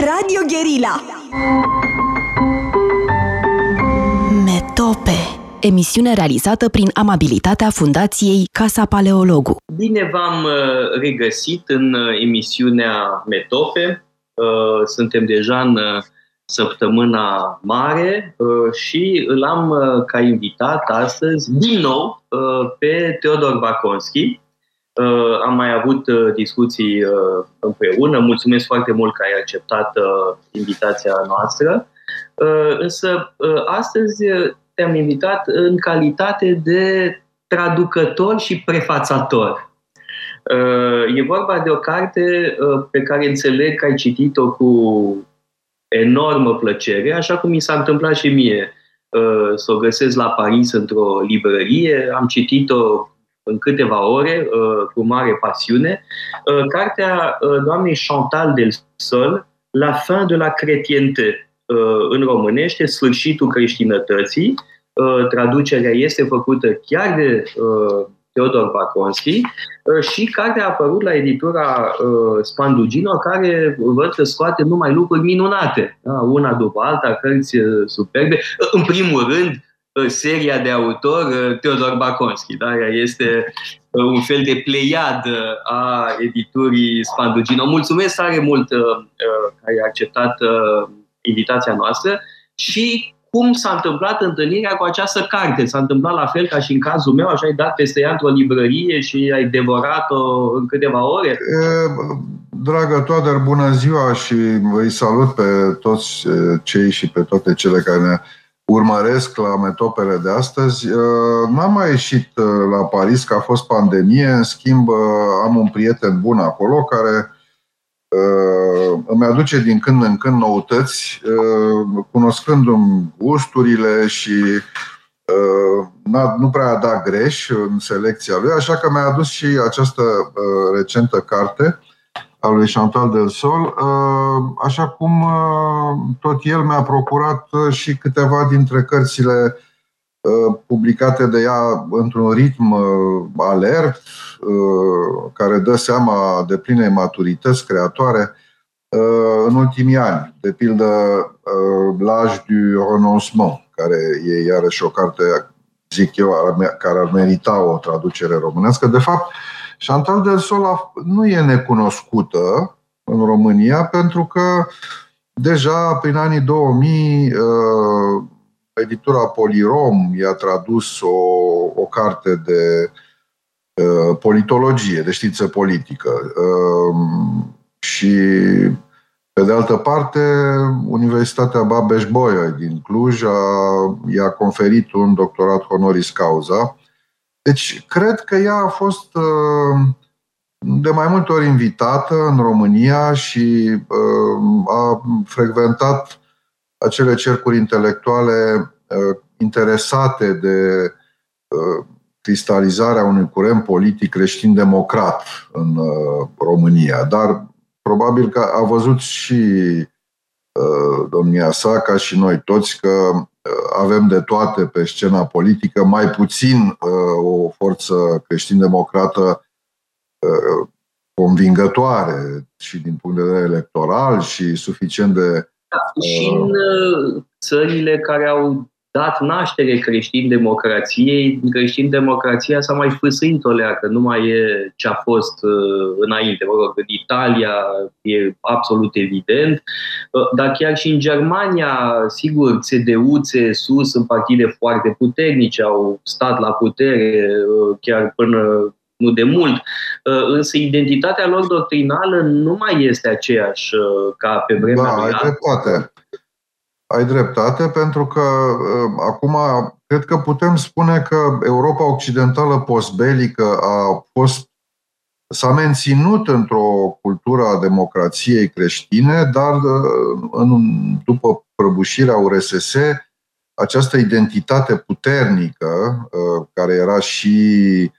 Radio Guerilla Metope Emisiune realizată prin amabilitatea Fundației Casa Paleologu. Bine v-am uh, regăsit în uh, emisiunea Metope. Uh, suntem deja în săptămâna mare și îl am ca invitat astăzi, din nou, pe Teodor Baconski, Uh, am mai avut uh, discuții uh, împreună. Mulțumesc foarte mult că ai acceptat invitația noastră. Însă astăzi te-am invitat în calitate de traducător și prefațator. E vorba de o carte pe care înțeleg că ai citit-o cu enormă plăcere, așa cum mi s-a întâmplat și mie să o găsesc la Paris într-o librărie. Am citit-o în câteva ore, uh, cu mare pasiune, uh, cartea uh, doamnei Chantal del Sol, La fin de la cretiente, în românește, Sfârșitul creștinătății. Traducerea este făcută chiar de Teodor Baconski și cartea a apărut la editura Spandugino, care văd că scoate numai lucruri minunate, da? una după alta, cărți superbe. În primul rând, seria de autor uh, Teodor Baconski. Da? Este uh, un fel de pleiad a editurii Spandugino. Mulțumesc tare mult uh, că ai acceptat invitația noastră și cum s-a întâmplat întâlnirea cu această carte. S-a întâmplat la fel ca și în cazul meu, așa ai dat peste ea într-o librărie și ai devorat-o în câteva ore? E, dragă Toader, bună ziua și îi salut pe toți cei și pe toate cele care ne urmăresc la metopele de astăzi. Uh, n-am mai ieșit uh, la Paris, că a fost pandemie, în schimb uh, am un prieten bun acolo care îmi aduce din când în când noutăți, cunoscându-mi gusturile și nu prea a dat greș în selecția lui, așa că mi-a adus și această recentă carte al lui Chantal del Sol, uh, așa cum uh, tot el mi-a procurat uh, și câteva dintre cărțile publicate de ea într-un ritm alert, care dă seama de pline maturități creatoare în ultimii ani. De pildă, L'âge du renoncement, care e iarăși o carte, zic eu, care ar merita o traducere românească. De fapt, Chantal del Sol nu e necunoscută în România pentru că deja prin anii 2000 uh, editura Polirom i-a tradus o, o carte de uh, politologie, de știință politică. Um, și pe de altă parte, Universitatea Babeș-Bolyai din Cluj a, i-a conferit un doctorat honoris causa deci, cred că ea a fost uh, de mai multe ori invitată în România și uh, a frecventat acele cercuri intelectuale uh, interesate de cristalizarea unui curent politic creștin-democrat în România. Dar probabil că a văzut și domnia sa, ca și noi toți, că avem de toate pe scena politică, mai puțin uh, o forță creștin-democrată uh, convingătoare și din punct de vedere electoral și suficient de. Da, și în uh, țările care au dat naștere creștin-democrației, creștin-democrația s-a mai fâsâit o leacă, nu mai e ce a fost uh, înainte. Mă rog, în Italia e absolut evident, uh, dar chiar și în Germania, sigur, CDU, CSU sunt partide foarte puternice, au stat la putere uh, chiar până nu de mult, însă identitatea lor doctrinală nu mai este aceeași ca pe vremea da, lui ai ai dreptate, pentru că uh, acum cred că putem spune că Europa Occidentală postbelică a fost s-a menținut într-o cultură a democrației creștine, dar uh, în, după prăbușirea URSS, această identitate puternică, uh, care era și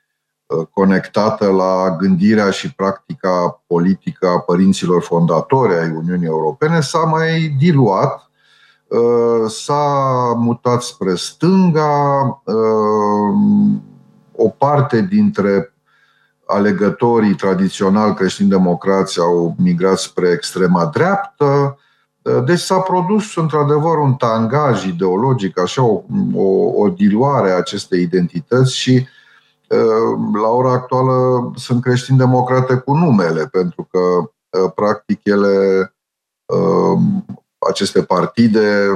conectată la gândirea și practica politică a părinților fondatori ai Uniunii Europene, s-a mai diluat Uh, s-a mutat spre stânga, uh, o parte dintre alegătorii tradițional creștini-democrați au migrat spre extrema dreaptă. Deci s-a produs într-adevăr un tangaj ideologic, așa o, o, o diluare a acestei identități și la ora actuală sunt creștini-democrate cu numele, pentru că practic ele, aceste partide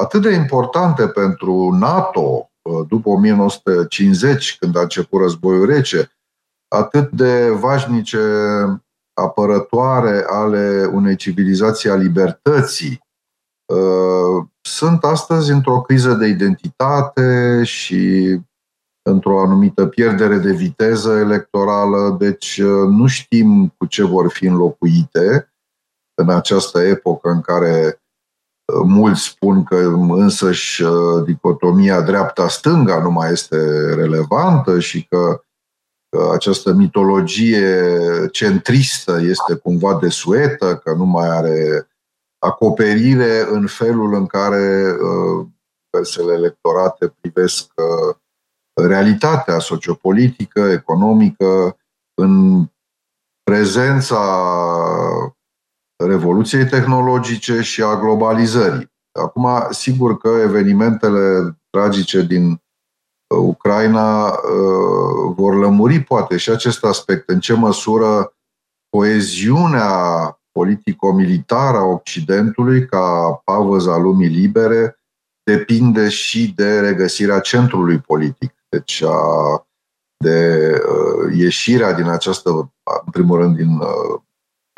atât de importante pentru NATO după 1950, când a început războiul rece, atât de vașnice apărătoare ale unei civilizații a libertății, uh, sunt astăzi într-o criză de identitate și într-o anumită pierdere de viteză electorală, deci uh, nu știm cu ce vor fi înlocuite în această epocă în care uh, mulți spun că însăși dicotomia dreapta-stânga nu mai este relevantă și că această mitologie centristă este cumva desuetă, că nu mai are acoperire în felul în care uh, diversele electorate privesc uh, realitatea sociopolitică, economică, în prezența revoluției tehnologice și a globalizării. Acum, sigur că evenimentele tragice din Ucraina uh, vor lămuri poate și acest aspect, în ce măsură coeziunea politico-militară a Occidentului ca pavăza lumii libere depinde și de regăsirea centrului politic. Deci a, de uh, ieșirea din această, în primul rând, din uh,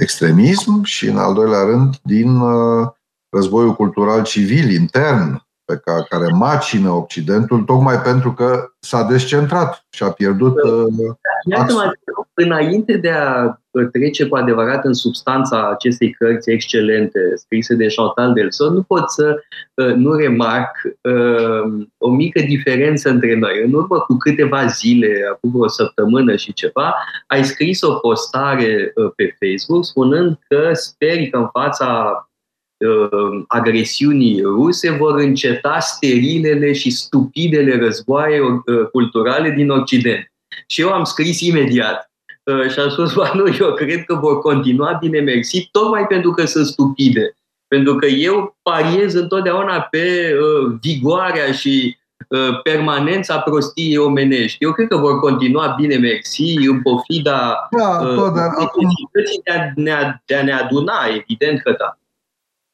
extremism și, în al doilea rând, din uh, războiul cultural civil intern pe care, care macină Occidentul, tocmai pentru că s-a descentrat și a pierdut. Uh, Iată-mă, înainte de a trece cu adevărat în substanța acestei cărți excelente scrise de Chantal Delson, nu pot să uh, nu remarc uh, o mică diferență între noi. În urmă cu câteva zile, acum o săptămână și ceva, ai scris o postare uh, pe Facebook spunând că speri că în fața uh, agresiunii ruse vor înceta sterilele și stupidele războaie uh, culturale din Occident. Și eu am scris imediat uh, și am spus, ba nu, eu cred că vor continua bine mersi, tocmai pentru că sunt stupide. Pentru că eu pariez întotdeauna pe uh, vigoarea și uh, permanența prostiei omenești. Eu cred că vor continua bine mersi în pofida da, uh, tot, dar acum... de, a, de, a, de a ne aduna, evident că da.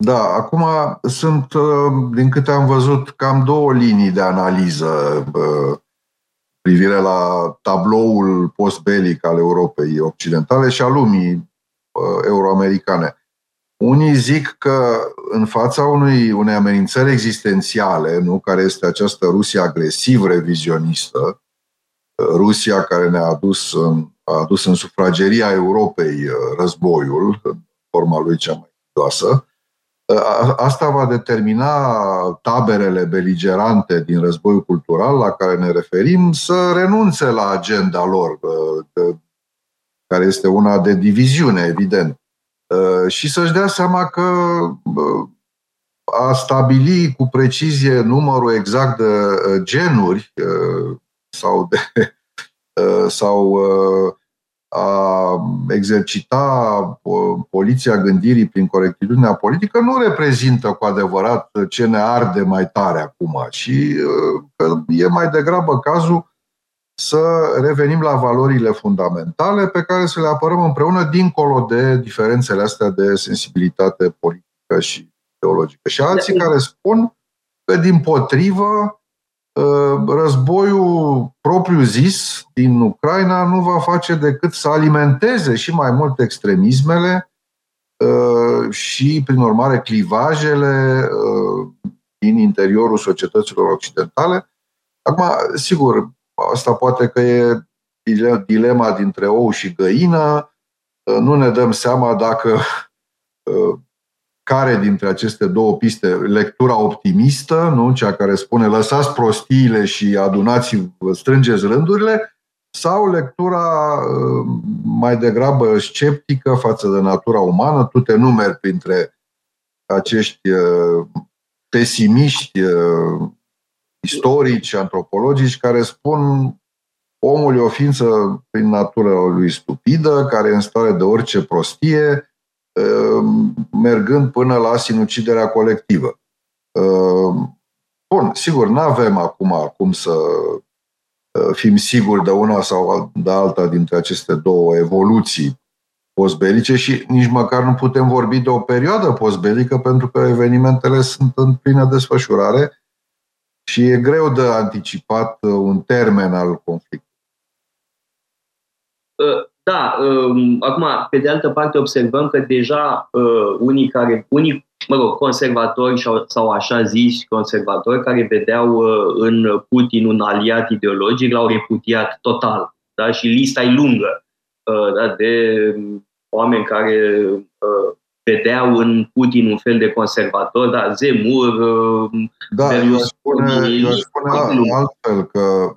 Da, acum sunt, uh, din câte am văzut, cam două linii de analiză uh, privire la tabloul postbelic al Europei Occidentale și al lumii uh, euroamericane. Unii zic că în fața unui, unei amenințări existențiale, nu, care este această Rusia agresiv revizionistă, Rusia care ne-a adus în, a adus în sufrageria Europei războiul, în forma lui cea mai doasă, Asta va determina taberele beligerante din războiul cultural la care ne referim să renunțe la agenda lor, care este una de diviziune, evident, și să-și dea seama că a stabili cu precizie numărul exact de genuri sau de sau a exercita poliția gândirii prin corectitudinea politică nu reprezintă cu adevărat ce ne arde mai tare acum, ci că e mai degrabă cazul să revenim la valorile fundamentale pe care să le apărăm împreună dincolo de diferențele astea de sensibilitate politică și ideologică. Și alții da. care spun că, din potrivă, Uh, războiul propriu-zis din Ucraina nu va face decât să alimenteze și mai mult extremismele uh, și, prin urmare, clivajele uh, din interiorul societăților occidentale. Acum, sigur, asta poate că e dilema dintre ou și găină. Nu ne dăm seama dacă care dintre aceste două piste, lectura optimistă, nu? cea care spune lăsați prostiile și adunați, strângeți rândurile, sau lectura uh, mai degrabă sceptică față de natura umană, tu te numeri printre acești uh, pesimiști uh, istorici, antropologici, care spun omul e o ființă prin natură lui stupidă, care e în stare de orice prostie, mergând până la sinuciderea colectivă. Bun, sigur, nu avem acum cum să fim siguri de una sau de alta dintre aceste două evoluții postbelice și nici măcar nu putem vorbi de o perioadă postbelică pentru că evenimentele sunt în plină desfășurare și e greu de anticipat un termen al conflictului. Uh, da, um, acum, pe de altă parte, observăm că deja uh, unii care, unii, mă rog, conservatori sau așa zis conservatori care vedeau uh, în Putin un aliat ideologic, l-au repudiat total. Da? Și lista e lungă da? de oameni care vedeau în Putin un fel de conservator, da, Zemur, da, eu aș spune, eu aș spune altfel că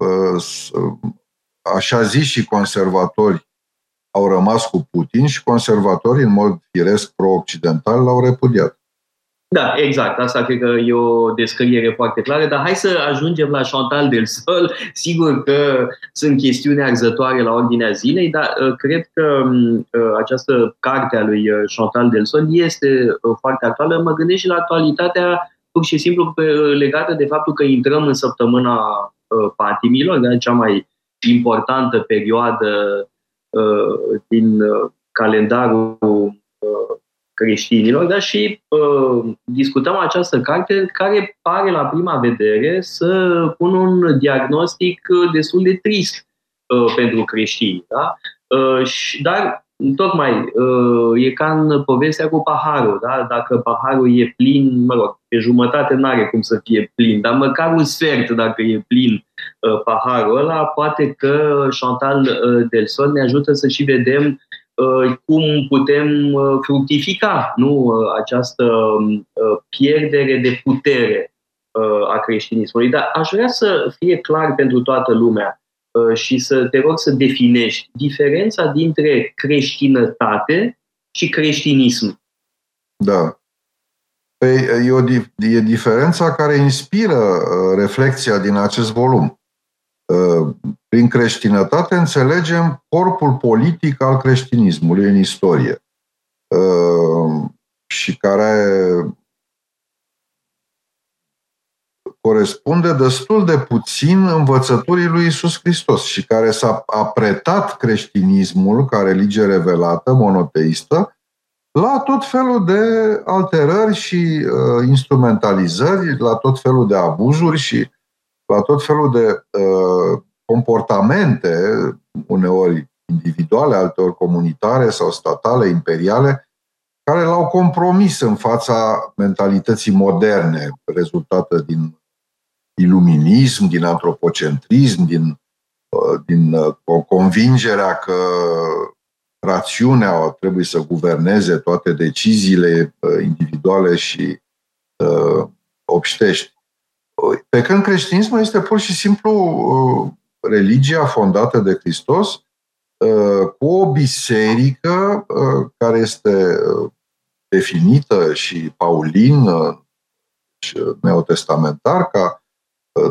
așa zis și conservatori au rămas cu Putin și conservatorii, în mod firesc pro-occidental, l-au repudiat. Da, exact. Asta cred că e o descriere foarte clară, dar hai să ajungem la Chantal del Sol. Sigur că sunt chestiuni arzătoare la ordinea zilei, dar uh, cred că uh, această carte a lui uh, Chantal del Sol este foarte actuală. Mă gândesc și la actualitatea pur și simplu legată de faptul că intrăm în săptămâna patimilor, da? cea mai importantă perioadă uh, din uh, calendarul uh, creștinilor, dar și uh, discutăm această carte care pare la prima vedere să pună un diagnostic uh, destul de trist uh, pentru creștini. Da? Uh, și, dar tocmai uh, e ca în povestea cu paharul. Da? Dacă paharul e plin, mă rog, pe jumătate nu are cum să fie plin, dar măcar un sfert dacă e plin uh, paharul ăla, poate că Chantal uh, Delson ne ajută să și vedem cum putem fructifica nu? această pierdere de putere a creștinismului. Dar aș vrea să fie clar pentru toată lumea Uh, și să te rog să definești diferența dintre creștinătate și creștinism. Da. Păi, e, o, e diferența care inspiră uh, reflexia din acest volum. Uh, prin creștinătate înțelegem corpul politic al creștinismului în istorie și care corespunde destul de puțin învățăturii lui Isus Hristos și care s-a apretat creștinismul ca religie revelată, monoteistă, la tot felul de alterări și uh, instrumentalizări, la tot felul de abuzuri și la tot felul de uh, comportamente, uneori individuale, alteori comunitare sau statale, imperiale, care l-au compromis în fața mentalității moderne rezultată din iluminism, din antropocentrism, din, uh, din uh, convingerea că rațiunea trebuie să guverneze toate deciziile uh, individuale și uh, obștești. Pe când creștinismul este pur și simplu uh, religia fondată de Hristos uh, cu o biserică uh, care este definită și paulin și neotestamentar ca Uh,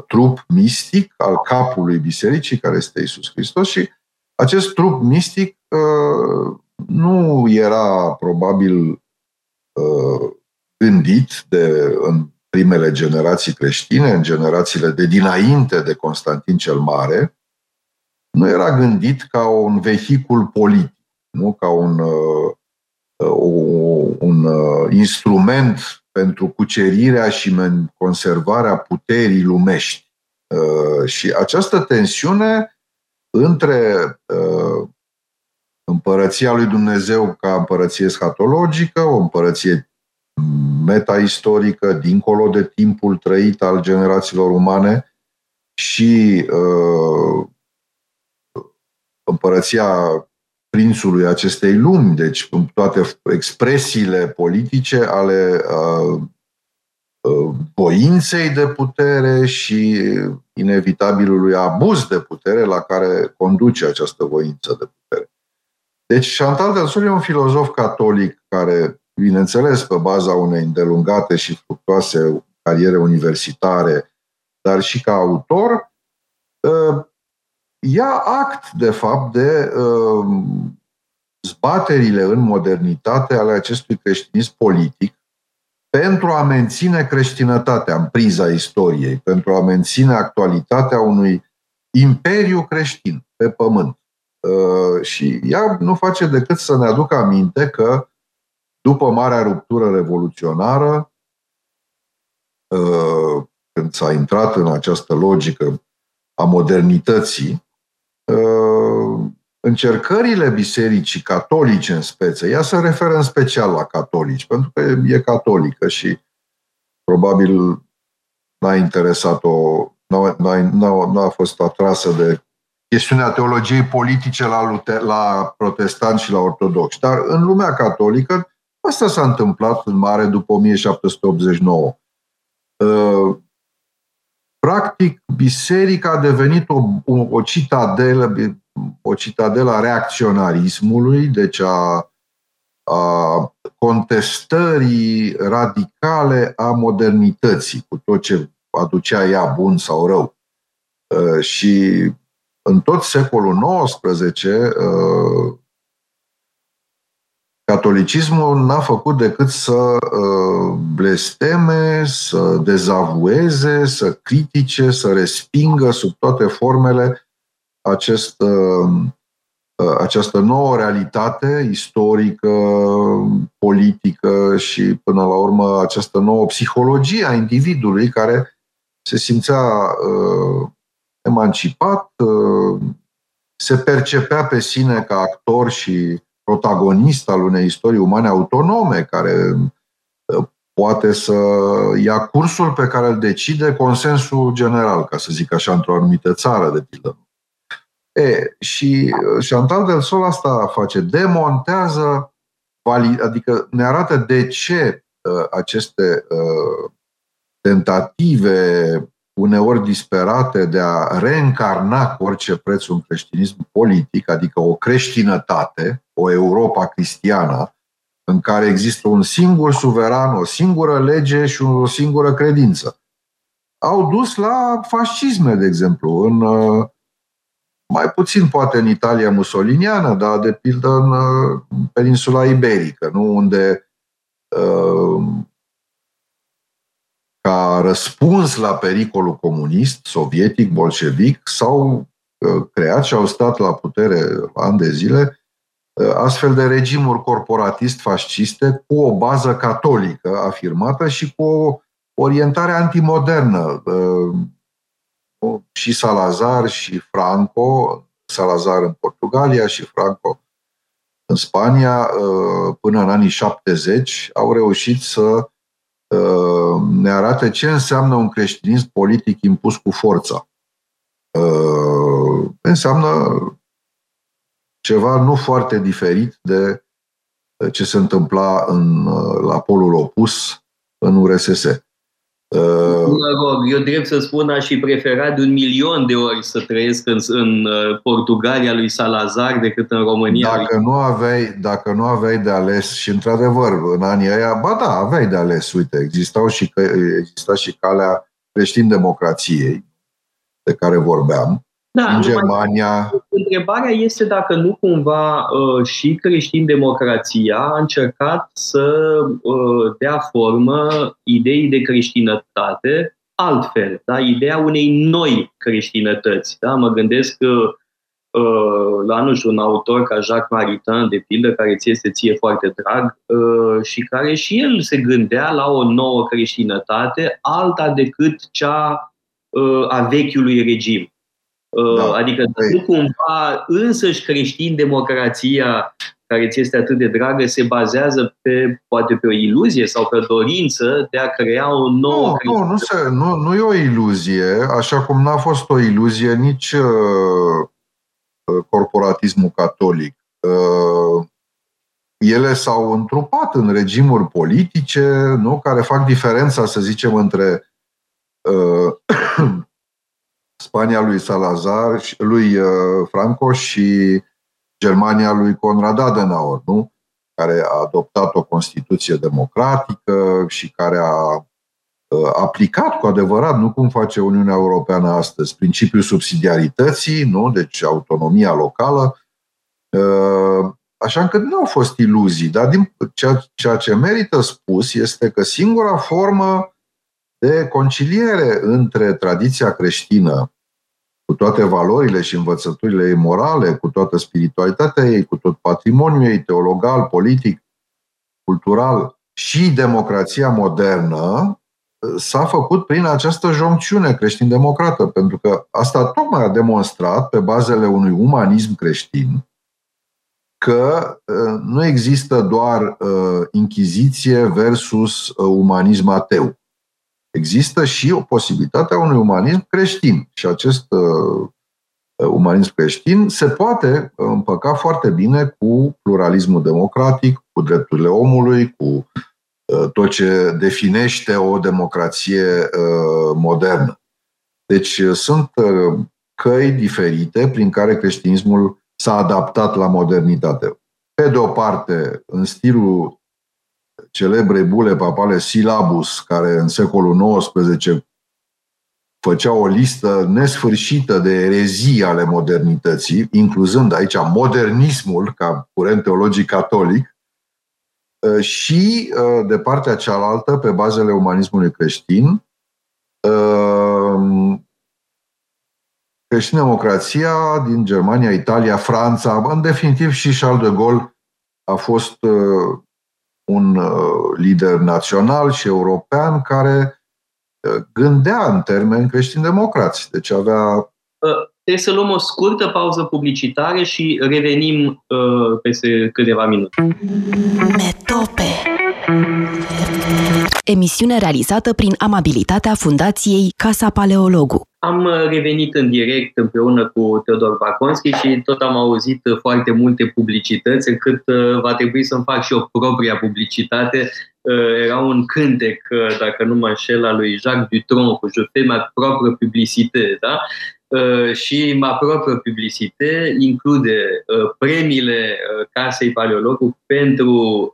trup mistic al capului bisericii, care este Isus Hristos și acest trup mistic uh, nu era probabil uh, gândit de, în primele generații creștine, în generațiile de dinainte de Constantin cel Mare, nu era gândit ca un vehicul politic, nu? Ca un, un instrument pentru cucerirea și conservarea puterii lumești. Uh, și această tensiune între uh, împărăția lui Dumnezeu ca împărăție scatologică, o împărăție metaistorică, dincolo de timpul trăit al generațiilor umane și uh, împărăția prințului acestei lumi, deci toate expresiile politice ale uh, uh, voinței de putere și inevitabilului abuz de putere la care conduce această voință de putere. Deci Chantal del Sol e un filozof catolic care, bineînțeles, pe baza unei îndelungate și fructoase cariere universitare, dar și ca autor, uh, ia act, de fapt, de uh, zbaterile în modernitate ale acestui creștinism politic pentru a menține creștinătatea în priza istoriei, pentru a menține actualitatea unui imperiu creștin pe pământ. Uh, și ea nu face decât să ne aducă aminte că după Marea Ruptură Revoluționară, uh, când s-a intrat în această logică a modernității, uh, încercările bisericii catolice în speță, ea se referă în special la catolici, pentru că e catolică și probabil n-a interesat-o, n-a, a fost atrasă de chestiunea teologiei politice la, Lute, la protestanți și la ortodoxi. Dar în lumea catolică asta s-a întâmplat în mare după 1789. Uh, practic, biserica a devenit o, o, o citadelă, o citadelă a reacționarismului, deci a, a contestării radicale a modernității, cu tot ce aducea ea bun sau rău. Uh, și în tot secolul XIX, uh, catolicismul n-a făcut decât să uh, blesteme, să dezavueze, să critique, să respingă sub toate formele acest, uh, această nouă realitate istorică, politică și, până la urmă, această nouă psihologie a individului care se simțea emancipat, uh, se percepea pe sine ca actor și protagonist al unei istorii umane autonome, care uh, poate să ia cursul pe care îl decide consensul general, ca să zic așa, într-o anumită țară, de pildă. E, și uh, Chantal del Sol asta face, demontează, adică ne arată de ce aceste tentative uneori disperate de a reîncarna cu orice preț un creștinism politic, adică o creștinătate, o Europa cristiană, în care există un singur suveran, o singură lege și o singură credință. Au dus la fascisme, de exemplu, în uh, mai puțin poate în Italia musoliniană, dar de pildă în uh, peninsula iberică, nu? unde uh, ca răspuns la pericolul comunist, sovietic, bolșevic, s-au uh, creat și au stat la putere ani de zile uh, astfel de regimuri corporatist-fasciste cu o bază catolică afirmată și cu o orientare antimodernă. Uh, și Salazar și Franco, Salazar în Portugalia și Franco în Spania, până în anii 70, au reușit să Uh, ne arată ce înseamnă un creștinism politic impus cu forța. Uh, înseamnă ceva nu foarte diferit de ce se întâmpla în, uh, la polul opus în URSS. Mă rog, eu drept să spun, aș fi preferat de un milion de ori să trăiesc în, în uh, Portugalia lui Salazar decât în România. Dacă nu, aveai, dacă nu aveai de ales, și într-adevăr, în anii ăia, ba da, aveai de ales, uite, existau și, exista și calea creștin-democrației de care vorbeam, da, în Germania. Întrebarea este dacă nu cumva uh, și creștin-democrația a încercat să uh, dea formă ideii de creștinătate altfel, da? ideea unei noi creștinătăți. Da? Mă gândesc că uh, la, nu știu, un autor ca Jacques Maritain, de pildă, care ți este ție foarte drag uh, și care și el se gândea la o nouă creștinătate, alta decât cea uh, a vechiului regim. Da. Uh, adică nu cumva însăși creștin democrația care ți este atât de dragă se bazează pe, poate pe o iluzie sau pe o dorință de a crea o nouă... Nu, nu, nu, se, nu, nu e o iluzie, așa cum n-a fost o iluzie nici uh, uh, corporatismul catolic. Uh, ele s-au întrupat în regimuri politice, nu, care fac diferența, să zicem, între uh, Spania lui Salazar, lui uh, Franco și Germania lui Conrad Adenauer, nu? care a adoptat o Constituție democratică și care a aplicat cu adevărat, nu cum face Uniunea Europeană astăzi, principiul subsidiarității, nu? deci autonomia locală, așa încât nu au fost iluzii, dar din ceea, ceea ce merită spus este că singura formă de conciliere între tradiția creștină, cu toate valorile și învățăturile ei morale, cu toată spiritualitatea ei, cu tot patrimoniul ei teologal, politic, cultural și democrația modernă, s-a făcut prin această joncțiune creștin-democrată, pentru că asta tocmai a demonstrat, pe bazele unui umanism creștin, că uh, nu există doar uh, inchiziție versus uh, umanism ateu. Există și o posibilitate a unui umanism creștin. Și acest umanism creștin se poate împăca foarte bine cu pluralismul democratic, cu drepturile omului, cu tot ce definește o democrație modernă. Deci sunt căi diferite prin care creștinismul s-a adaptat la modernitate. Pe de o parte, în stilul celebrei bule papale Silabus, care în secolul XIX făcea o listă nesfârșită de erezii ale modernității, incluzând aici modernismul ca curent teologic catolic, și de partea cealaltă, pe bazele umanismului creștin, creștin-democrația din Germania, Italia, Franța, în definitiv și Charles de Gaulle a fost uh, un uh, lider național și european care uh, gândea în termeni creștin-democrați. Deci avea... Trebuie să luăm o scurtă pauză publicitară și revenim peste câteva minute. Metope Emisiune realizată prin amabilitatea Fundației Casa Paleologu. Am uh, revenit în direct împreună cu Teodor Baconski și tot am auzit uh, foarte multe publicități, încât uh, va trebui să-mi fac și o propria publicitate. Era un cântec, dacă nu mă înșel, al lui Jacques Dutron, cu Je fais ma propre publicité, da? și ma propre publicité include premiile Casei Paleologu pentru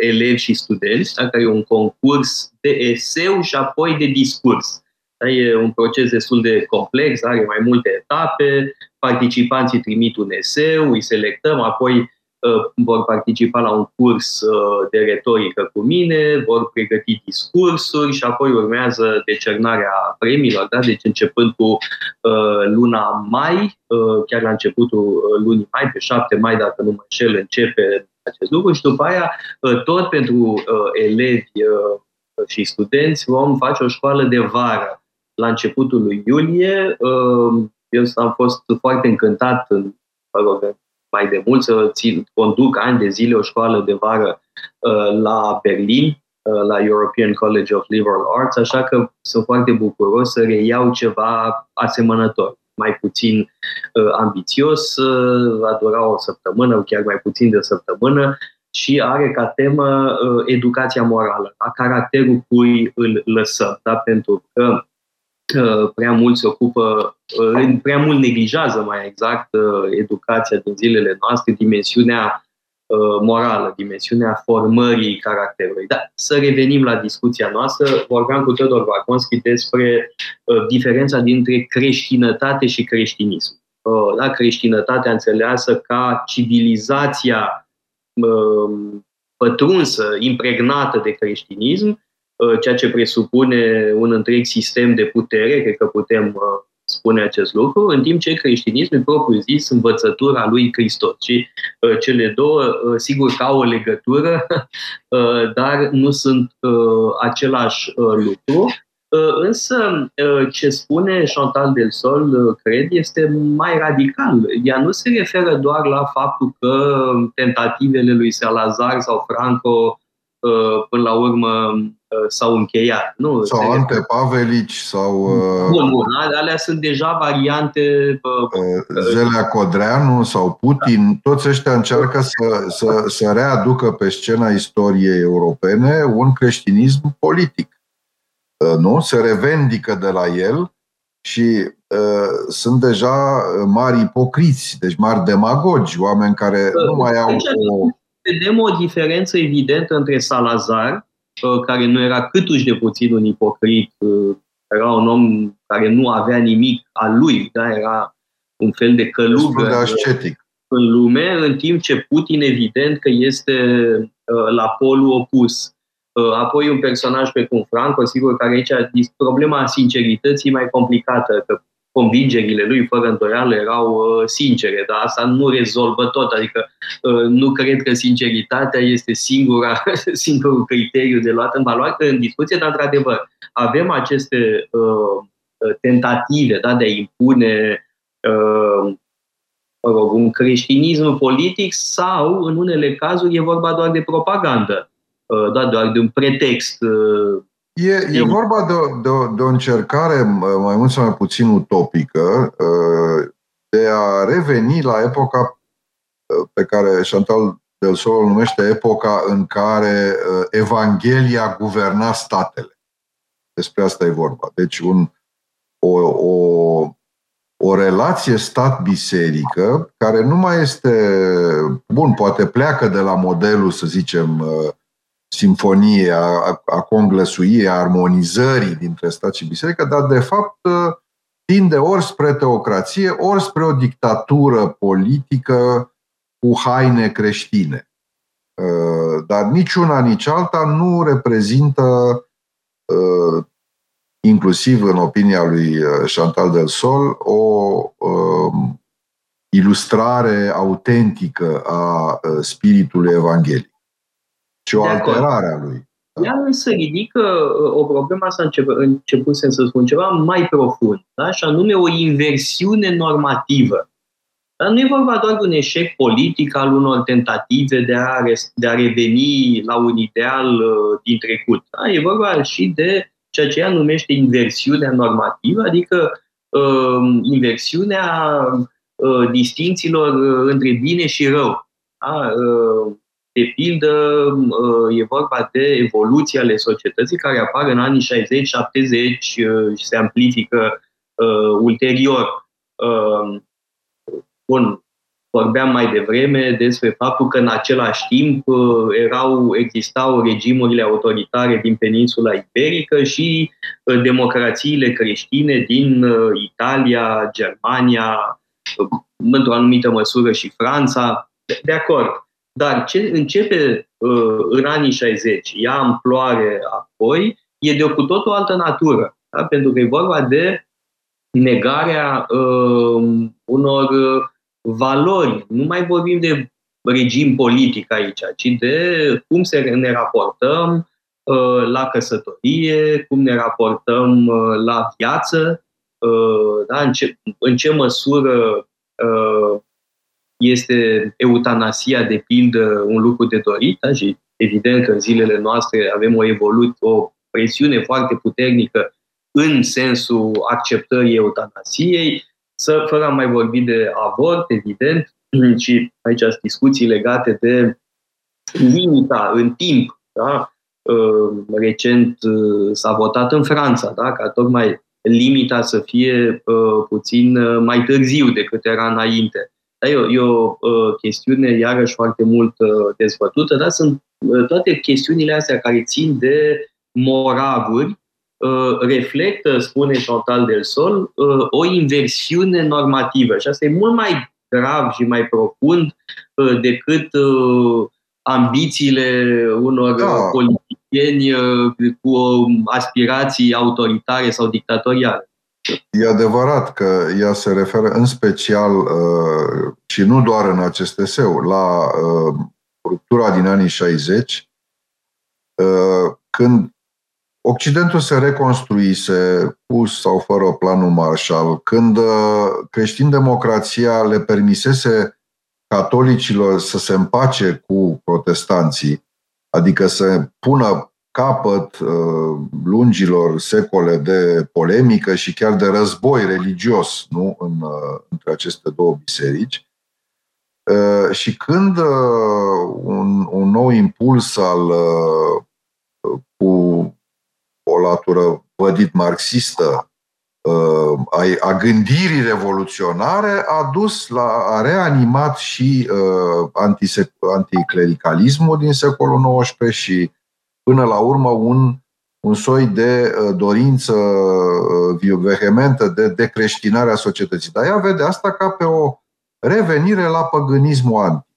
elevi și studenți, da? care e un concurs de eseu și apoi de discurs. E un proces destul de complex, are mai multe etape, participanții trimit un eseu, îi selectăm, apoi uh, vor participa la un curs uh, de retorică cu mine, vor pregăti discursuri și apoi urmează decernarea premiilor, da? deci începând cu uh, luna mai, chiar la începutul lunii mai, pe 7 mai, dacă nu mă înșel, începe acest lucru și după aia tot pentru elevi și studenți vom face o școală de vară la începutul lui iulie. Um, eu am fost foarte încântat, mă rog, mai de mult, să țin, conduc ani de zile o școală de vară uh, la Berlin, uh, la European College of Liberal Arts, așa că sunt foarte bucuros să reiau ceva asemănător mai puțin uh, ambițios, uh, va dura o săptămână, chiar mai puțin de o săptămână, și are ca temă uh, educația morală, a caracterul cui îl lăsăm, da? pentru că prea mult se ocupă, prea mult neglijează mai exact educația din zilele noastre, dimensiunea morală, dimensiunea formării caracterului. Dar să revenim la discuția noastră. Vorbeam cu Teodor Vaconski despre diferența dintre creștinătate și creștinism. Da, creștinătatea înțeleasă ca civilizația pătrunsă, impregnată de creștinism, Uh, ceea ce presupune un întreg sistem de putere, cred că putem uh, spune acest lucru, în timp ce creștinismul, propriu zis, învățătura lui Hristos. Și uh, cele două, sigur că au o legătură, dar nu sunt același lucru. Însă, ce spune Chantal del Sol, cred, este mai radical. Ea nu se referă doar la faptul că tentativele lui Salazar sau Franco până la urmă Uh, s-au încheiat. Nu, sau Ante Pavelici sau... Uh, bun, bun, alea sunt deja variante... Uh, Zelea Codreanu sau Putin, toți ăștia încearcă să, să, să readucă pe scena istoriei europene un creștinism politic. Nu? Se revendică de la el și uh, sunt deja mari ipocriți, deci mari demagogi, oameni care nu mai au o... Vedem o diferență evidentă între Salazar care nu era câtuși de puțin un ipocrit, era un om care nu avea nimic al lui, da? era un fel de călugă de ascetic. în lume, în timp ce Putin evident că este la polul opus. Apoi un personaj precum Franco, sigur că aici problema sincerității mai complicată, că convingerile lui, fără îndoială, erau uh, sincere, dar asta nu rezolvă tot. Adică uh, nu cred că sinceritatea este singura, singurul criteriu de luat în valoare în discuție, dar, într-adevăr, avem aceste uh, tentative da, de a impune uh, mă rog, un creștinism politic sau, în unele cazuri, e vorba doar de propagandă, uh, da, doar de un pretext uh, E, e vorba de o, de, o, de o încercare mai mult sau mai puțin utopică de a reveni la epoca pe care Chantal del Sol o numește epoca în care Evanghelia guverna statele. Despre asta e vorba. Deci un, o, o, o relație stat-biserică care nu mai este, bun, poate pleacă de la modelul, să zicem, simfonie, a, a conglăsuiei, a armonizării dintre stat și biserică, dar de fapt tinde ori spre teocrație, ori spre o dictatură politică cu haine creștine. Dar nici una, nici alta nu reprezintă, inclusiv în opinia lui Chantal del Sol, o ilustrare autentică a spiritului Evangheliei ci o alterare a lui. Da? Ea însă ridică uh, o problemă, asta început, începusem să spun, ceva mai profund, da? și anume o inversiune normativă. Dar nu e vorba doar de un eșec politic al unor tentative de a, de a reveni la un ideal uh, din trecut. Da? E vorba și de ceea ce ea numește inversiunea normativă, adică uh, inversiunea uh, distințiilor uh, între bine și rău. Da? Uh, de pildă, uh, e vorba de evoluții ale societății care apar în anii 60-70 uh, și se amplifică uh, ulterior. Bun, vorbeam mai devreme despre faptul că în același timp erau, existau regimurile autoritare din peninsula iberică și democrațiile creștine din Italia, Germania, într-o anumită măsură și Franța. De, de acord. Dar ce începe uh, în anii 60, ia amploare apoi, e de o cu totul altă natură. Da? Pentru că e vorba de negarea uh, unor uh, valori. Nu mai vorbim de regim politic aici, ci de cum se ne raportăm uh, la căsătorie, cum ne raportăm uh, la viață, uh, da? în, ce, în ce măsură uh, este eutanasia, de pildă, un lucru de dorit da? și evident că în zilele noastre avem o evoluție, o presiune foarte puternică în sensul acceptării eutanasiei, să, fără a mai vorbi de avort, evident, și aici sunt discuții legate de limita în timp. Da? Uh, recent uh, s-a votat în Franța, da? ca tocmai limita să fie uh, puțin mai târziu decât era înainte. Da, e, o, e o uh, chestiune iarăși foarte mult uh, dezbătută, dar sunt uh, toate chestiunile astea care țin de moravuri, uh, reflectă, spune Chantal del Sol, uh, o inversiune normativă. Și asta e mult mai grav și mai profund uh, decât uh, ambițiile unor da. politicieni uh, cu aspirații autoritare sau dictatoriale. E adevărat că ea se referă în special uh, și nu doar în acest eseu, la uh, ruptura din anii 60, uh, când Occidentul se reconstruise, pus sau fără planul Marshall, când creștin-democrația le permisese catolicilor să se împace cu protestanții, adică să pună capăt uh, lungilor secole de polemică și chiar de război religios nu? În, uh, între aceste două biserici. Uh, și când un, un nou impuls al cu o latură vădit marxistă a, a gândirii revoluționare a dus la, a reanimat și uh, anticlericalismul din secolul XIX și până la urmă un, un soi de dorință vehementă de decreștinare a societății. Dar ea vede asta ca pe o revenire la păgânismul antic.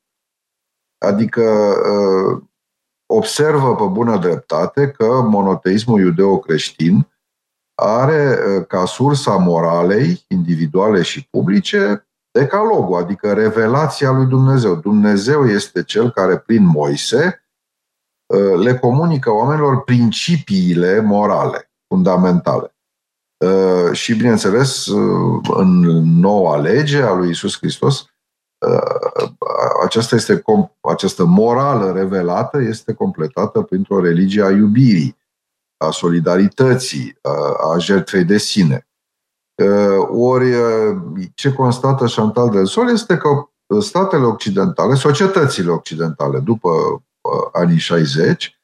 Adică observă pe bună dreptate că monoteismul iudeo-creștin are ca sursa moralei individuale și publice decalogul, adică revelația lui Dumnezeu. Dumnezeu este cel care prin Moise le comunică oamenilor principiile morale, fundamentale. Și, bineînțeles, în noua lege a lui Isus Hristos, aceasta, este, această morală revelată este completată printr-o religie a iubirii, a solidarității, a, a jertfei de sine. Ori ce constată Chantal del Sol este că statele occidentale, societățile occidentale după anii 60,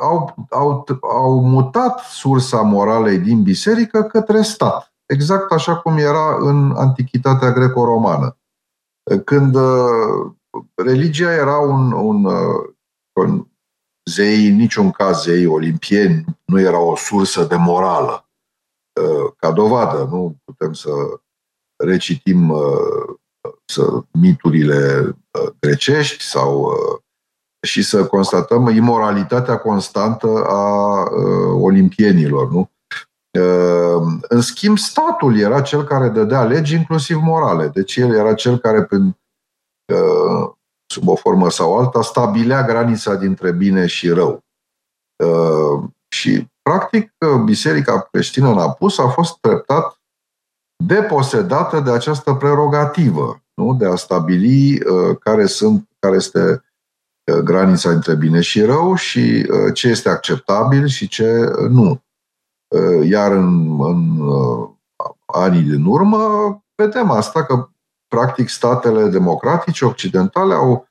au, au, au mutat sursa moralei din biserică către stat. Exact așa cum era în antichitatea greco-romană când uh, religia era un, un, uh, un zei, în niciun caz zei olimpieni, nu era o sursă de morală. Uh, ca dovadă, nu putem să recitim să, miturile grecești sau și să constatăm imoralitatea constantă a olimpienilor. Nu? Ehm, în schimb, statul era cel care dădea legi, inclusiv morale. Deci el era cel care, prin, ehm, sub o formă sau alta, stabilea granița dintre bine și rău. Ehm, și, practic, Biserica creștină în apus a fost treptat deposedată de această prerogativă, nu? de a stabili care, sunt, care este granița între bine și rău și ce este acceptabil și ce nu. Uh, iar în, în uh, anii din urmă, vedem asta că practic statele democratice occidentale au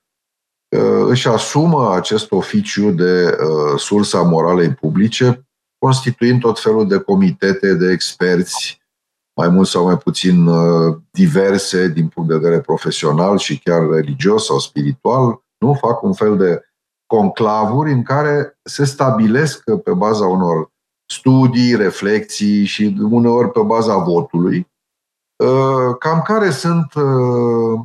uh, își asumă acest oficiu de sursa moralei publice, constituind tot felul de comitete de experți, mai mult sau mai puțin diverse din punct de vedere profesional și chiar religios sau spiritual, nu fac un fel de conclavuri în care se stabilesc pe baza unor studii, reflexii și uneori pe baza votului, uh, cam care sunt. Uh,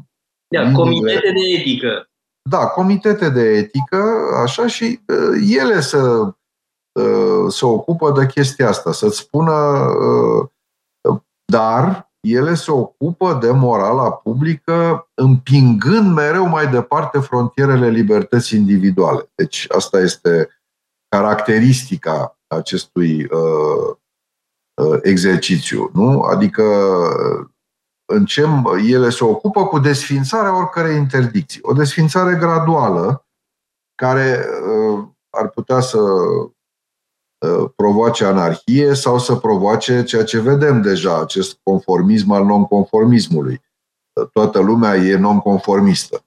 da, comitete de etică. Da, comitete de etică, așa, și uh, ele să se ocupă de chestia asta, să-ți spună, dar ele se ocupă de morala publică, împingând mereu mai departe frontierele libertății individuale. Deci asta este caracteristica acestui uh, uh, exercițiu. Nu? Adică în ce ele se ocupă cu desfințarea oricărei interdicții. O desfințare graduală care uh, ar putea să uh, provoace anarhie sau să provoace ceea ce vedem deja, acest conformism al nonconformismului. Toată lumea e nonconformistă.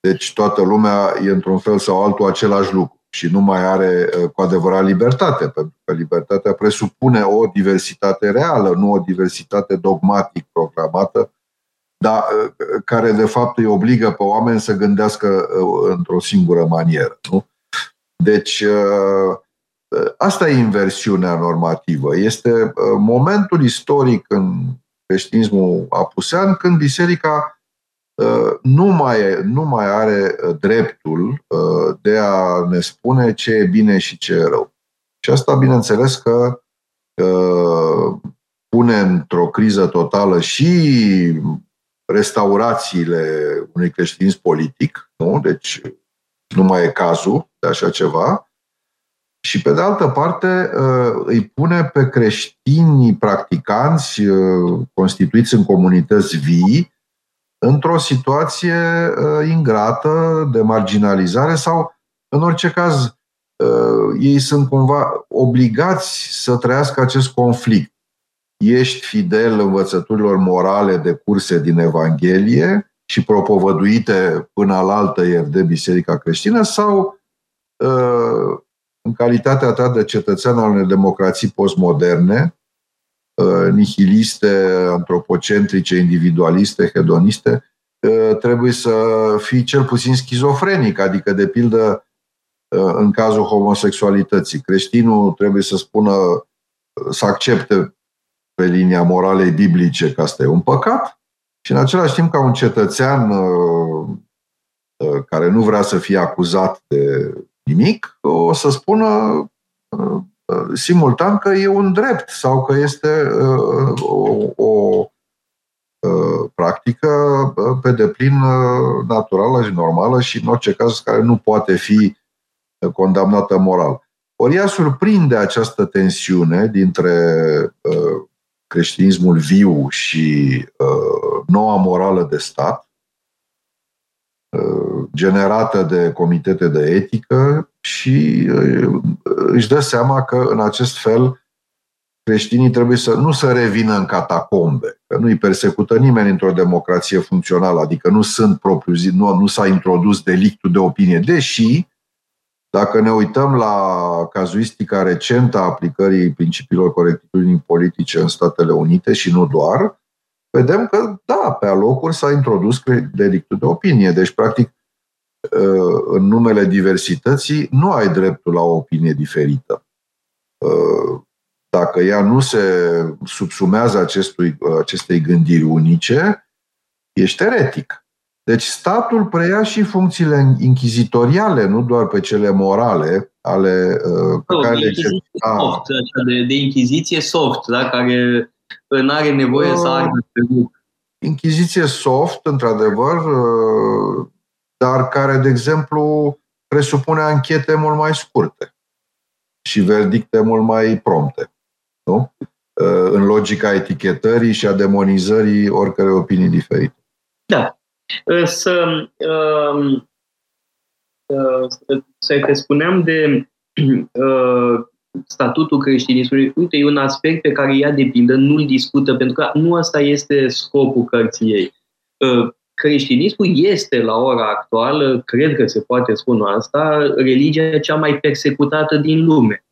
Deci toată lumea e într-un fel sau altul același lucru și nu mai are uh, cu adevărat libertate, pentru că libertatea presupune o diversitate reală, nu o diversitate dogmatic proclamată, dar uh, care de fapt îi obligă pe oameni să gândească uh, într-o singură manieră. Nu? Deci, asta e inversiunea normativă. Este momentul istoric în creștinismul apusean când biserica Uh, nu mai, nu mai are uh, dreptul uh, de a ne spune ce e bine și ce e rău. Și asta, bineînțeles, că pune într-o criză totală și restaurațiile unui creștinism politic, nu? deci nu mai e cazul de așa ceva, și pe de altă parte îi pune pe creștinii practicanți constituiți în comunități vii într-o situație uh, ingrată de marginalizare sau, în orice caz, uh, ei sunt cumva obligați să trăiască acest conflict. Ești fidel învățăturilor morale de curse din Evanghelie și propovăduite până la altă ieri de Biserica Creștină sau uh, în calitatea ta de cetățean al unei democrații postmoderne, Uh, nihiliste, antropocentrice, individualiste, hedoniste, uh, trebuie să fii cel puțin schizofrenic, adică, de pildă, în cazul homosexualității. Creștinul trebuie să spună, să accepte pe linia moralei biblice că asta e un păcat și în același timp ca un cetățean care nu vrea să fie acuzat de nimic, o să spună simultan că e un drept sau că este o, o practică pe deplin naturală și normală și în orice caz care nu poate fi condamnată moral. Ori ea surprinde această tensiune dintre creștinismul viu și noua morală de stat, generată de comitete de etică și își dă seama că în acest fel creștinii trebuie să nu să revină în catacombe, că nu îi persecută nimeni într-o democrație funcțională, adică nu sunt propriu zi, nu, nu s-a introdus delictul de opinie, deși dacă ne uităm la cazuistica recentă a aplicării principiilor corectitudinii politice în Statele Unite și nu doar, vedem că, da, pe alocuri s-a introdus delictul de opinie. Deci, practic, în numele diversității, nu ai dreptul la o opinie diferită dacă ea nu se subsumează acestui, acestei gândiri unice, ești eretic. Deci statul preia și funcțiile inchizitoriale, nu doar pe cele morale, ale uh, pe care le exercita. Soft, de, de inchiziție soft, da? care nu are nevoie uh, să aibă pe Inchiziție soft, într-adevăr, uh, dar care, de exemplu, presupune anchete mult mai scurte și verdicte mult mai prompte nu? Uh, în logica etichetării și a demonizării oricărei opinii diferite. Da. Să, um, uh, să te spuneam de uh, statutul creștinismului. Uite, e un aspect pe care ea depinde, nu-l discută, pentru că nu asta este scopul cărții ei. Creștinismul este, la ora actuală, cred că se poate spune asta, religia cea mai persecutată din lume.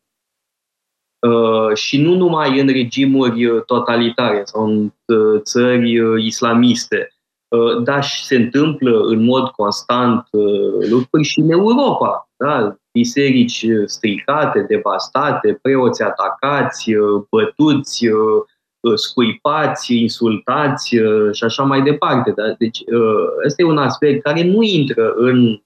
Uh, și nu numai în regimuri uh, totalitare sau în uh, țări islamiste, dar și se întâmplă în mod constant lucruri și în Europa. Da? Biserici stricate, devastate, preoți atacați, bătuți, scuipați, insultați și așa mai departe. Da? Deci ăsta e un aspect care nu intră în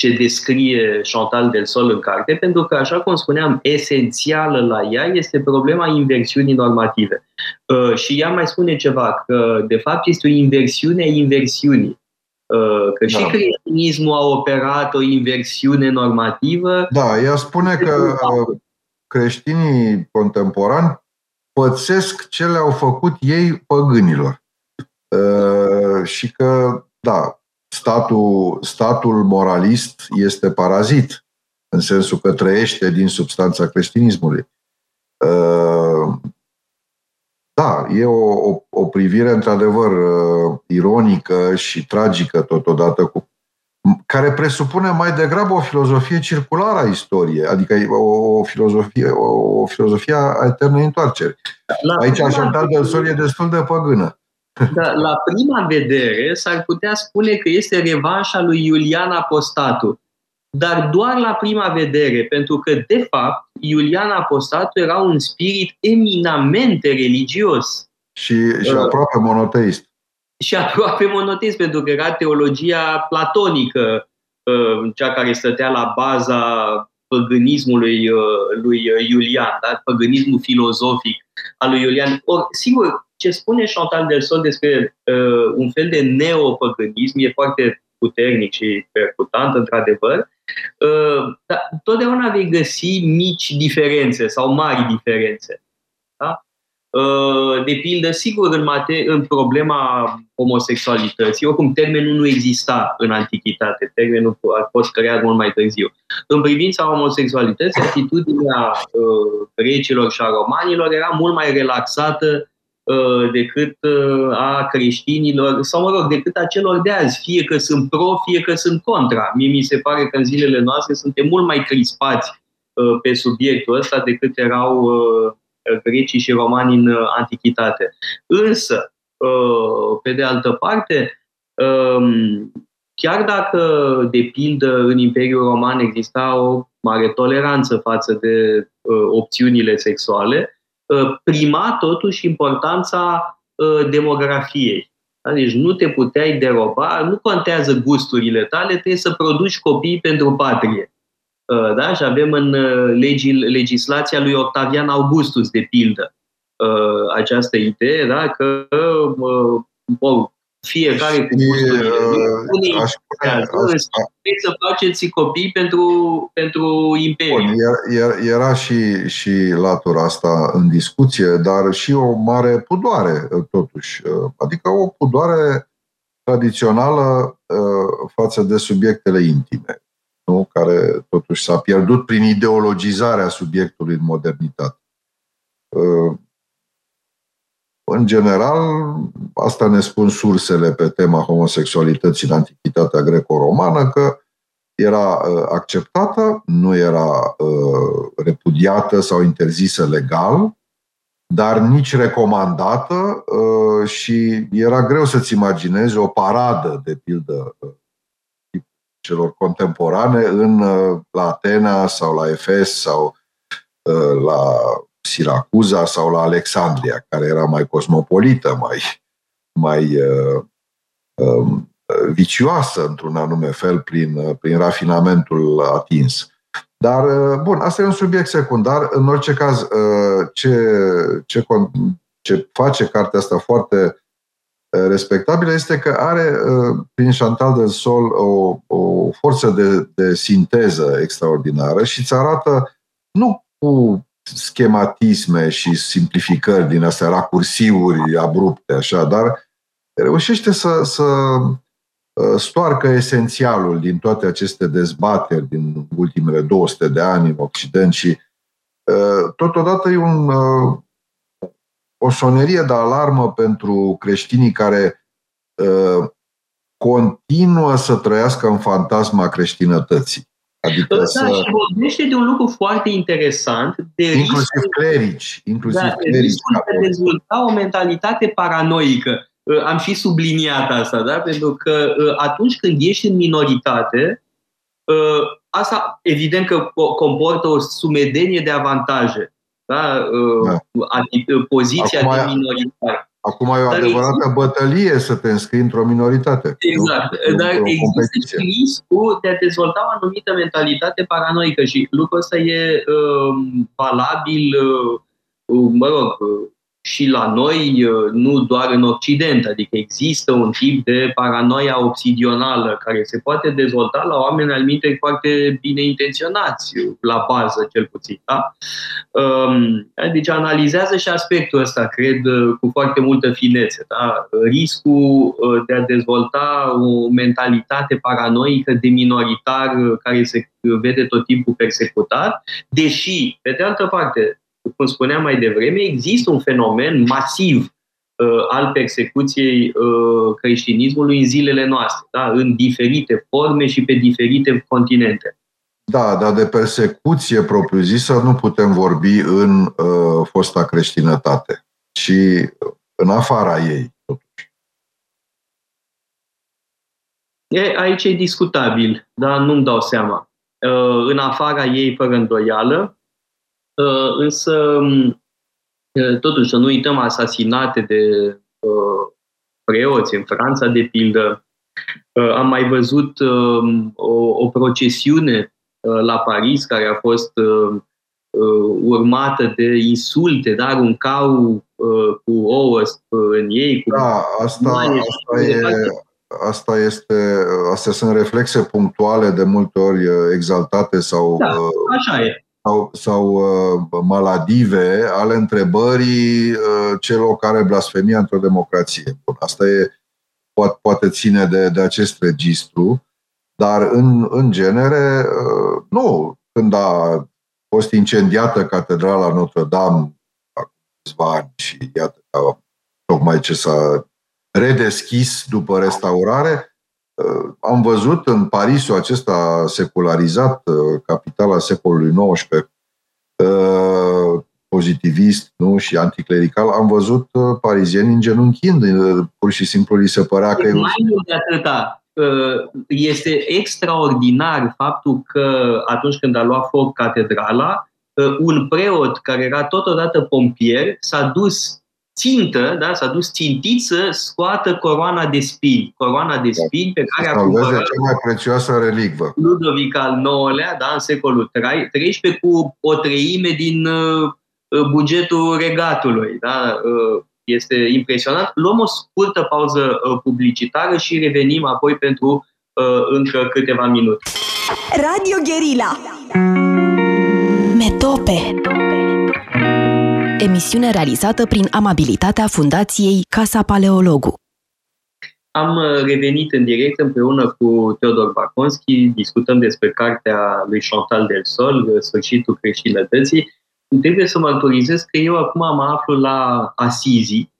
ce descrie Chantal del Sol în carte, pentru că, așa cum spuneam, esențială la ea este problema inversiunii normative. Uh, și ea mai spune ceva, că de fapt este o inversiune a inversiunii. Uh, că și da. creștinismul a operat o inversiune normativă. Da, ea spune că creștinii contemporani pățesc ce le-au făcut ei păgânilor. Uh, și că, da, statul, statul moralist este parazit, în sensul că trăiește din substanța creștinismului. Uh, da, e o, o, o privire într-adevăr uh, ironică și tragică totodată, cu, care presupune mai degrabă o filozofie circulară a istoriei, adică o, o filozofie, o, o filozofie a eternei întoarceri. Aici Chantal del Sol e destul de păgână. Da, la prima vedere s-ar putea spune că este revanșa lui Iulian Apostatu. Dar doar la prima vedere, pentru că, de fapt, Iulian Apostatu era un spirit eminamente religios. Și, și uh, aproape monoteist. Și aproape monoteist, pentru că era teologia platonică, uh, cea care stătea la baza păgânismului uh, lui Iulian, da? păgânismul filozofic al lui Iulian. Or, sigur, ce spune Chantal Delson despre uh, un fel de neopăgânism e foarte puternic și percutant, într-adevăr, uh, dar totdeauna vei găsi mici diferențe sau mari diferențe. Da? Uh, de pildă, sigur, în, mate- în problema homosexualității, oricum termenul nu exista în antichitate, termenul a fost creat mult mai târziu. În privința homosexualității, atitudinea uh, grecilor și a romanilor era mult mai relaxată Uh, decât uh, a creștinilor, sau mă rog, decât a celor de azi, fie că sunt pro, fie că sunt contra. Mie mi se pare că în zilele noastre suntem mult mai crispați uh, pe subiectul ăsta decât erau grecii și romani în antichitate. Însă, pe de altă parte, um, chiar dacă, de pildă, în Imperiul Roman exista o mare toleranță față de uh, opțiunile sexuale, uh, prima totuși importanța uh, demografiei. Da? Deci nu te puteai deroba, nu contează gusturile tale, trebuie să produci copii pentru patrie. Uh, da? Și avem în uh, legi, legislația lui Octavian Augustus, de pildă, uh, această idee da? că fiecare cu gusturile lui, aș trebuie să faceți copii pentru, pentru imperiu. Bun, era și, și latura asta în discuție, dar și o mare pudoare, totuși. Adică o pudoare tradițională față de subiectele intime nu? care totuși s-a pierdut prin ideologizarea subiectului în modernitate. Uh, în general, asta ne spun sursele pe tema homosexualității în Antichitatea greco-romană, că era uh, acceptată, nu era uh, repudiată sau interzisă legal, dar nici recomandată și era greu să-ți imaginezi o paradă, de pildă, celor contemporane în, uh, la Atena sau la Efes sau uh, la Siracuza sau la Alexandria, care era mai cosmopolită, mai, mai uh, um, vicioasă într-un anume fel prin, prin rafinamentul atins. Dar, bun, asta e un subiect secundar. În orice caz, ce, ce, ce face cartea asta foarte respectabilă este că are uh, prin Chantal del Sol o, o forță de, de sinteză extraordinară și îți arată nu cu schematisme și simplificări din astea, racursiuri abrupte, așa, dar reușește să, să uh, stoarcă esențialul din toate aceste dezbateri din ultimele 200 de ani în Occident și uh, totodată e un o sonerie de alarmă pentru creștinii care uh, continuă să trăiască în fantasma creștinătății. Adică da, să... și vorbește de un lucru foarte interesant. De inclusiv riscul, clerici. Inclusiv da, clerici riscul de a dezvolta o mentalitate paranoică. Uh, am și subliniat asta, da? pentru că uh, atunci când ești în minoritate, uh, asta evident că comportă o sumedenie de avantaje da? da. Adică poziția acum, de minoritar. Acum e o dar adevărată există... bătălie să te înscrii într-o minoritate. Exact. Nu? Dar o există și riscul de a dezvolta o anumită mentalitate paranoică și lucrul ăsta e uh, valabil, uh, mă rog, și la noi, uh, nu doar în Occident, adică există un tip de paranoia obsidională care se poate dezvolta la oameni al minte foarte bine intenționați, la bază cel puțin. Da? Um, deci analizează și aspectul ăsta, cred, uh, cu foarte multă finețe. Da? Riscul uh, de a dezvolta o mentalitate paranoică de minoritar care se vede tot timpul persecutat, deși, pe de altă parte, cum spuneam mai devreme, există un fenomen masiv uh, al persecuției uh, creștinismului în zilele noastre, da? în diferite forme și pe diferite continente. Da, dar de persecuție propriu-zisă nu putem vorbi în uh, fosta creștinătate, ci în afara ei, totuși. E, aici e discutabil, dar nu-mi dau seama. Uh, în afara ei, fără îndoială, Uh, însă, um, uh, totuși, să nu uităm asasinate de uh, preoți în Franța, de pildă. Am mai văzut um, o, o procesiune la Paris care a fost urmată de insulte, dar un cau cu ouă în ei. Cu da, asta, asta, e, asta este, astea sunt reflexe punctuale de multe ori exaltate sau da, așa e sau, sau uh, maladive ale întrebării uh, celor care blasfemia într-o democrație. Bun, asta e, poate, poate ține de, de acest registru, dar în, în genere, uh, nu. Când a fost incendiată catedrala Notre-Dame acum câțiva ani și iată, tocmai ce s-a redeschis după restaurare, Uh, am văzut în Parisul acesta secularizat, uh, capitala secolului XIX, uh, pozitivist nu? și anticlerical, am văzut parizieni îngenunchind. Pur și simplu li se părea că... Mai mult de atâta. este extraordinar faptul că atunci când a luat foc catedrala, un preot care era totodată pompier s-a dus țintă, da, s-a dus țintit să scoată coroana de spini. Coroana de da. spini pe care a cumpărat cea mai prețioasă relicvă. Ludovic al IX-lea, da, în secolul XIII, cu o treime din uh, bugetul regatului. Da? Uh, este impresionant. Luăm o scurtă pauză uh, publicitară și revenim apoi pentru uh, încă câteva minute. Radio Guerilla Metope Emisiune realizată prin amabilitatea Fundației Casa Paleologu. Am uh, revenit în direct împreună cu Teodor Baconski, discutăm despre cartea lui Chantal del Sol, Sfârșitul creștinătății. Trebuie să mărturisesc că eu acum mă aflu la Asizi, Uh,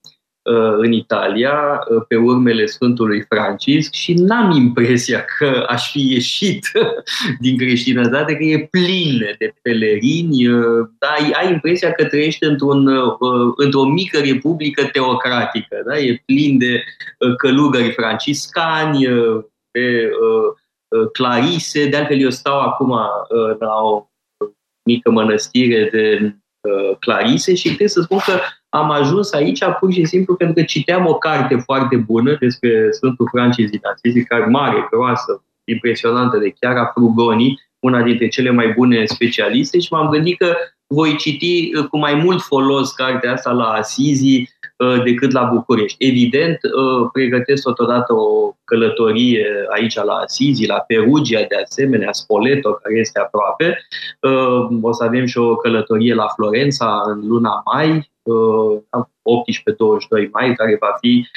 în Italia uh, pe urmele Sfântului Francisc și n-am impresia că aș fi ieșit din creștinătate, că e plin de pelerini, uh, dar ai, ai impresia că trăiești într-un, într-o mică republică teocratică, da? e plin de călugări franciscani, de clarise, de altfel eu stau acum la o mică mănăstire de clarise și trebuie să spun că am ajuns aici pur și simplu pentru că citeam o carte foarte bună despre Sfântul Francis din Asizi, care mare, groasă, impresionantă de chiar a Frugoni, una dintre cele mai bune specialiste și m-am gândit că voi citi uh, cu mai mult folos cartea asta la Asizi uh, decât la București. Evident, uh, pregătesc totodată o călătorie aici la Asizi, la Perugia de asemenea, Spoleto, care este aproape. O să avem și o călătorie la Florența în luna mai, 18-22 mai, care va fi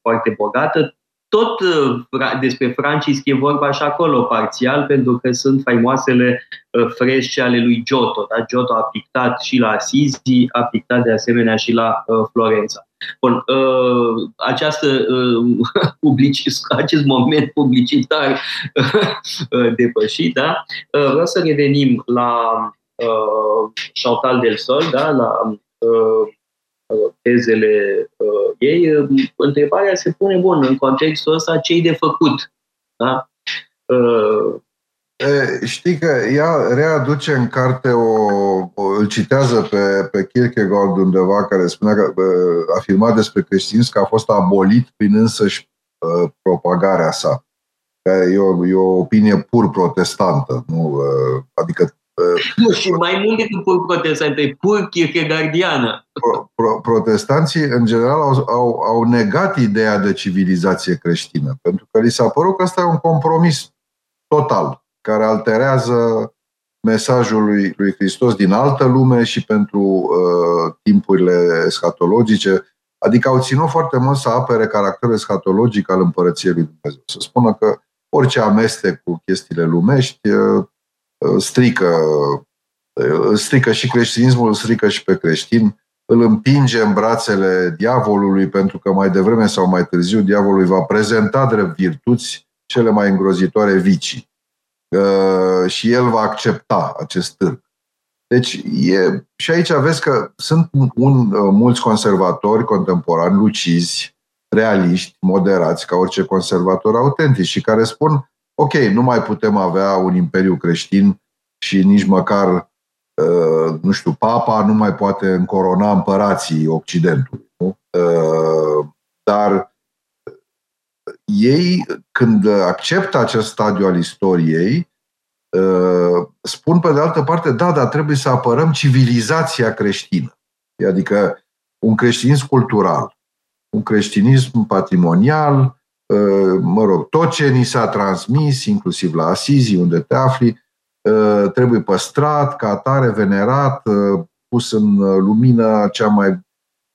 foarte bogată tot uh, despre Francis e vorba și acolo parțial, pentru că sunt faimoasele uh, fresce ale lui Giotto. Da? Giotto a pictat și la Assisi, a pictat de asemenea și la uh, Florența. Bun, această, publici, acest moment publicitar depășit, da? vreau să revenim la Chantal del Sol, da? la tezele uh, ei, uh, întrebarea se pune, bun, în contextul ăsta, ce de făcut? Da? Uh, Știi că ea readuce în carte o, o îl citează pe, pe Kierkegaard undeva care spunea că afirma despre creștinism că a fost abolit prin însăși propagarea sa. E o, e o opinie pur protestantă. Nu? Adică nu, și mai mult decât pur protestant, e pur kierkegaardiană. Pro, pro, protestanții, în general, au, au, au negat ideea de civilizație creștină, pentru că li s-a părut că ăsta e un compromis total, care alterează mesajul lui, lui Hristos din altă lume și pentru uh, timpurile eschatologice. Adică au ținut foarte mult să apere caracterul eschatologic al împărăției lui Dumnezeu. Să spună că orice amestec cu chestiile lumești uh, strică, strică și creștinismul, strică și pe creștin, îl împinge în brațele diavolului pentru că mai devreme sau mai târziu diavolul va prezenta drept virtuți cele mai îngrozitoare vicii. Și el va accepta acest târg. Deci, e, și aici vezi că sunt un, mulți conservatori contemporani, lucizi, realiști, moderați, ca orice conservator autentic și care spun ok, nu mai putem avea un imperiu creștin și nici măcar, uh, nu știu, papa nu mai poate încorona împărații Occidentului. Nu? Uh, dar ei, când acceptă acest stadiu al istoriei, uh, spun pe de altă parte, da, dar trebuie să apărăm civilizația creștină. Adică un creștinism cultural, un creștinism patrimonial, mă rog, tot ce ni s-a transmis, inclusiv la Asizi, unde te afli, ă, trebuie păstrat, ca atare, venerat, ă, pus în lumină cea mai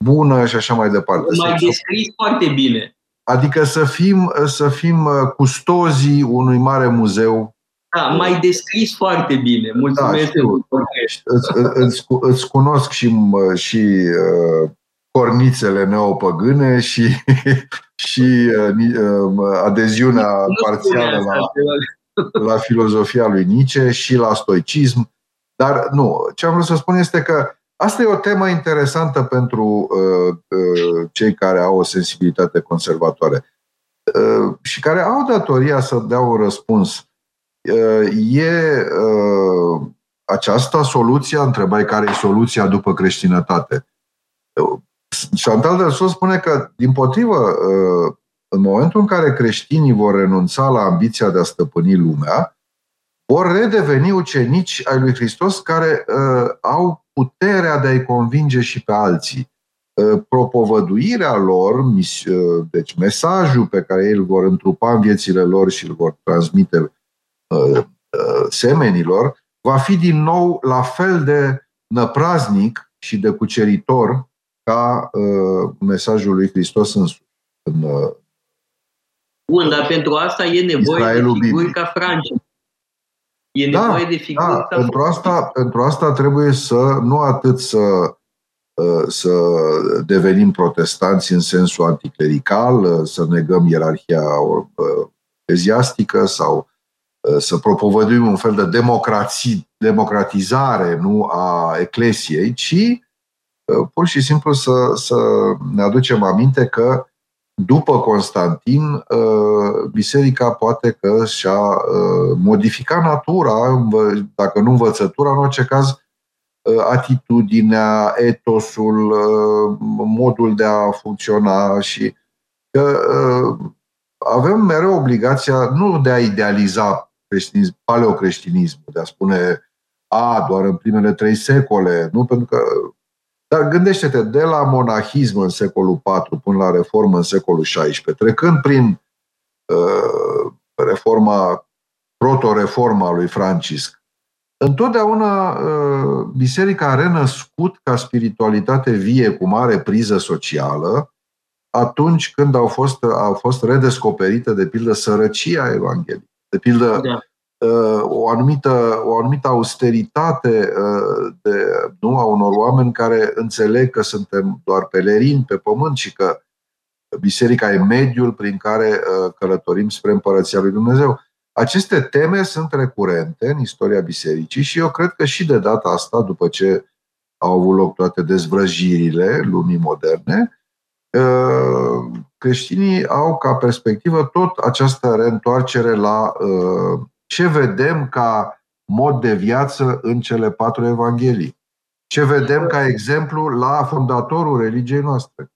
bună și așa mai departe. Mai descris foarte bine. Adică să fim, să fim custozii unui mare muzeu. Da, mai descris foarte bine. Mulțumesc. Da, îți, îți, îți cunosc și, și uh, cornițele neopăgâne și, și uh, adeziunea parțială la, la filozofia lui Nietzsche și la stoicism. Dar nu, ce am vrut să spun este că asta e o temă interesantă pentru uh, uh, cei care au o sensibilitate conservatoare. și care au datoria să dea un răspuns. E aceasta soluția? Întrebai care e soluția după creștinătate. Chantal del Sol spune că, din potrivă, în momentul în care creștinii vor renunța la ambiția de a stăpâni lumea, vor redeveni ucenici ai lui Hristos care uh, au puterea de a-i convinge și pe alții. Uh, propovăduirea lor, mis, uh, deci mesajul pe care ei îl vor întrupa în viețile lor și îl vor transmite uh, uh, semenilor, va fi din nou la fel de năpraznic și de cuceritor ca uh, mesajul lui Hristos însuși. În, uh, Bun, dar pentru asta e nevoie Israelul de figuri ca Franci. E da, nevoie de figuri da, ca pentru asta, pentru asta trebuie să, nu atât să, uh, să devenim protestanți în sensul anticlerical, uh, să negăm ierarhia uh, eziastică sau să propovăduim un fel de democrație, democratizare nu a eclesiei, ci pur și simplu să, să ne aducem aminte că după Constantin, uh, biserica poate că și-a uh, modificat natura, dacă nu învățătura, în orice caz, uh, atitudinea, etosul, modul de a funcționa și că avem mereu obligația nu de a idealiza creștinism, paleocreștinismul, de a spune a, doar în primele trei secole, nu? Pentru că dar gândește-te, de la monahism în secolul IV până la reformă în secolul XVI, trecând prin uh, reforma, proto-reforma lui Francisc, întotdeauna uh, biserica a renăscut ca spiritualitate vie cu mare priză socială atunci când au fost, au fost redescoperite, de pildă, sărăcia Evangheliei. De pildă, da. Uh, o anumită, o anumită austeritate uh, de, nu, a unor oameni care înțeleg că suntem doar pelerini pe pământ și că biserica e mediul prin care uh, călătorim spre împărăția lui Dumnezeu. Aceste teme sunt recurente în istoria bisericii și eu cred că și de data asta, după ce au avut loc toate dezvrăjirile lumii moderne, creștinii au ca perspectivă tot această reîntoarcere la ce vedem ca mod de viață în cele patru evanghelii. Ce vedem ca exemplu la fondatorul religiei noastre.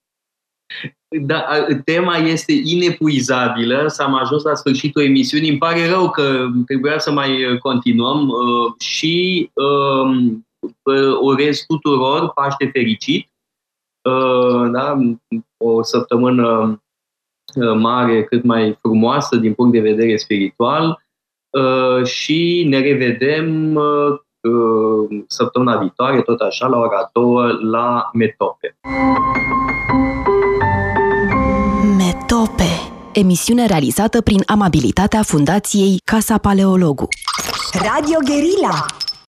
Da, tema este inepuizabilă. S-am ajuns la sfârșitul emisiunii. Îmi pare rău că trebuia să mai continuăm uh, și um, urez tuturor Paște fericit. Uh, da? O săptămână uh, mare, cât mai frumoasă din punct de vedere spiritual Uh, și ne revedem uh, uh, săptămâna viitoare, tot așa, la ora 2 la Metope. Metope emisiune realizată prin amabilitatea Fundației Casa Paleologu. Radio Guerilla